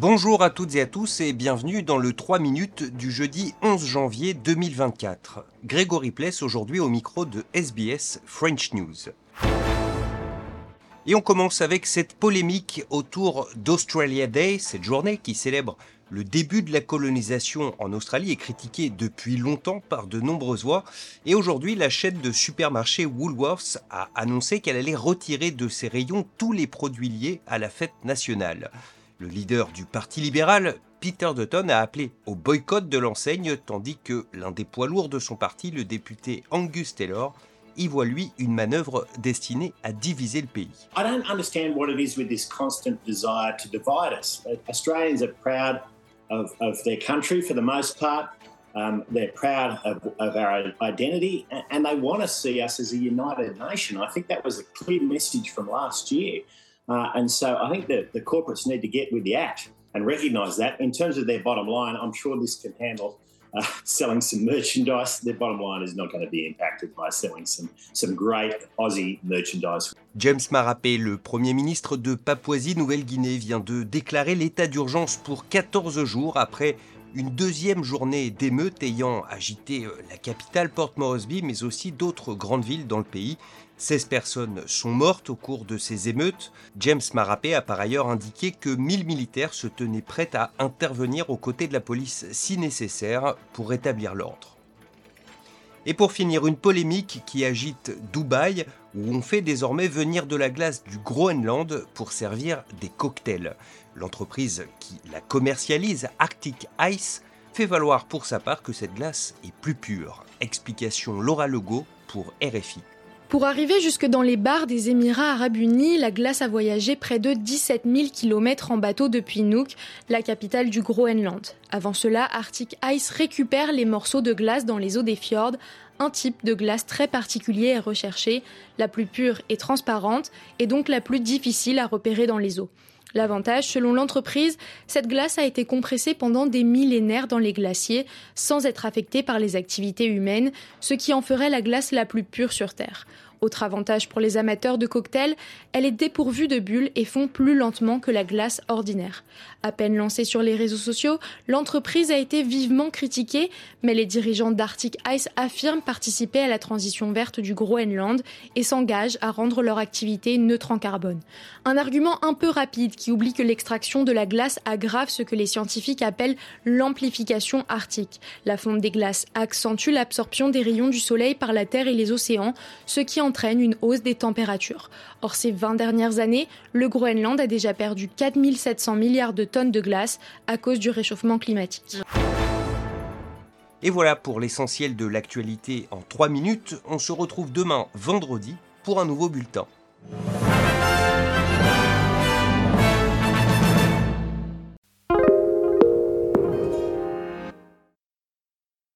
Bonjour à toutes et à tous et bienvenue dans le 3 minutes du jeudi 11 janvier 2024. Grégory Pless aujourd'hui au micro de SBS French News. Et on commence avec cette polémique autour d'Australia Day, cette journée qui célèbre le début de la colonisation en Australie est critiqué depuis longtemps par de nombreuses voix et aujourd'hui la chaîne de supermarchés Woolworths a annoncé qu'elle allait retirer de ses rayons tous les produits liés à la fête nationale. Le leader du Parti libéral, Peter Dutton, a appelé au boycott de l'enseigne tandis que l'un des poids lourds de son parti, le député Angus Taylor, y voit lui une manœuvre destinée à diviser le pays. I don't understand what it is with this constant desire to divide us. Australians are proud of, of their country for the most part. Um, they're proud of, of, our identity and they want to see us as a united nation. I think that was a clear message from last year. Uh, and so I think that the corporates need to get with the act and recognise that. In terms of their bottom line, I'm sure this can handle uh, selling some merchandise. Their bottom line is not going to be impacted by selling some, some great Aussie merchandise. James Marapé, le Premier ministre de Papouasie-Nouvelle-Guinée, vient de déclarer l'état d'urgence pour 14 jours après une deuxième journée d'émeutes ayant agité euh, la capitale Port Moresby, mais aussi d'autres grandes villes dans le pays. 16 personnes sont mortes au cours de ces émeutes. James Marapé a par ailleurs indiqué que 1000 militaires se tenaient prêts à intervenir aux côtés de la police si nécessaire pour rétablir l'ordre. Et pour finir, une polémique qui agite Dubaï, où on fait désormais venir de la glace du Groenland pour servir des cocktails. L'entreprise qui la commercialise, Arctic Ice, fait valoir pour sa part que cette glace est plus pure. Explication Laura Legault pour RFI. Pour arriver jusque dans les bars des Émirats arabes unis, la glace a voyagé près de 17 000 km en bateau depuis Nuuk, la capitale du Groenland. Avant cela, Arctic Ice récupère les morceaux de glace dans les eaux des fjords, un type de glace très particulier et recherché, la plus pure et transparente, et donc la plus difficile à repérer dans les eaux. L'avantage, selon l'entreprise, cette glace a été compressée pendant des millénaires dans les glaciers sans être affectée par les activités humaines, ce qui en ferait la glace la plus pure sur Terre. Autre avantage pour les amateurs de cocktails, elle est dépourvue de bulles et fond plus lentement que la glace ordinaire. À peine lancée sur les réseaux sociaux, l'entreprise a été vivement critiquée, mais les dirigeants d'Arctic Ice affirment participer à la transition verte du Groenland et s'engagent à rendre leur activité neutre en carbone. Un argument un peu rapide qui oublie que l'extraction de la glace aggrave ce que les scientifiques appellent l'amplification arctique. La fonte des glaces accentue l'absorption des rayons du soleil par la Terre et les océans, ce qui entraîne une hausse des températures. Or, ces 20 dernières années, le Groenland a déjà perdu 4700 milliards de tonnes de glace à cause du réchauffement climatique. Et voilà pour l'essentiel de l'actualité en 3 minutes. On se retrouve demain vendredi pour un nouveau bulletin.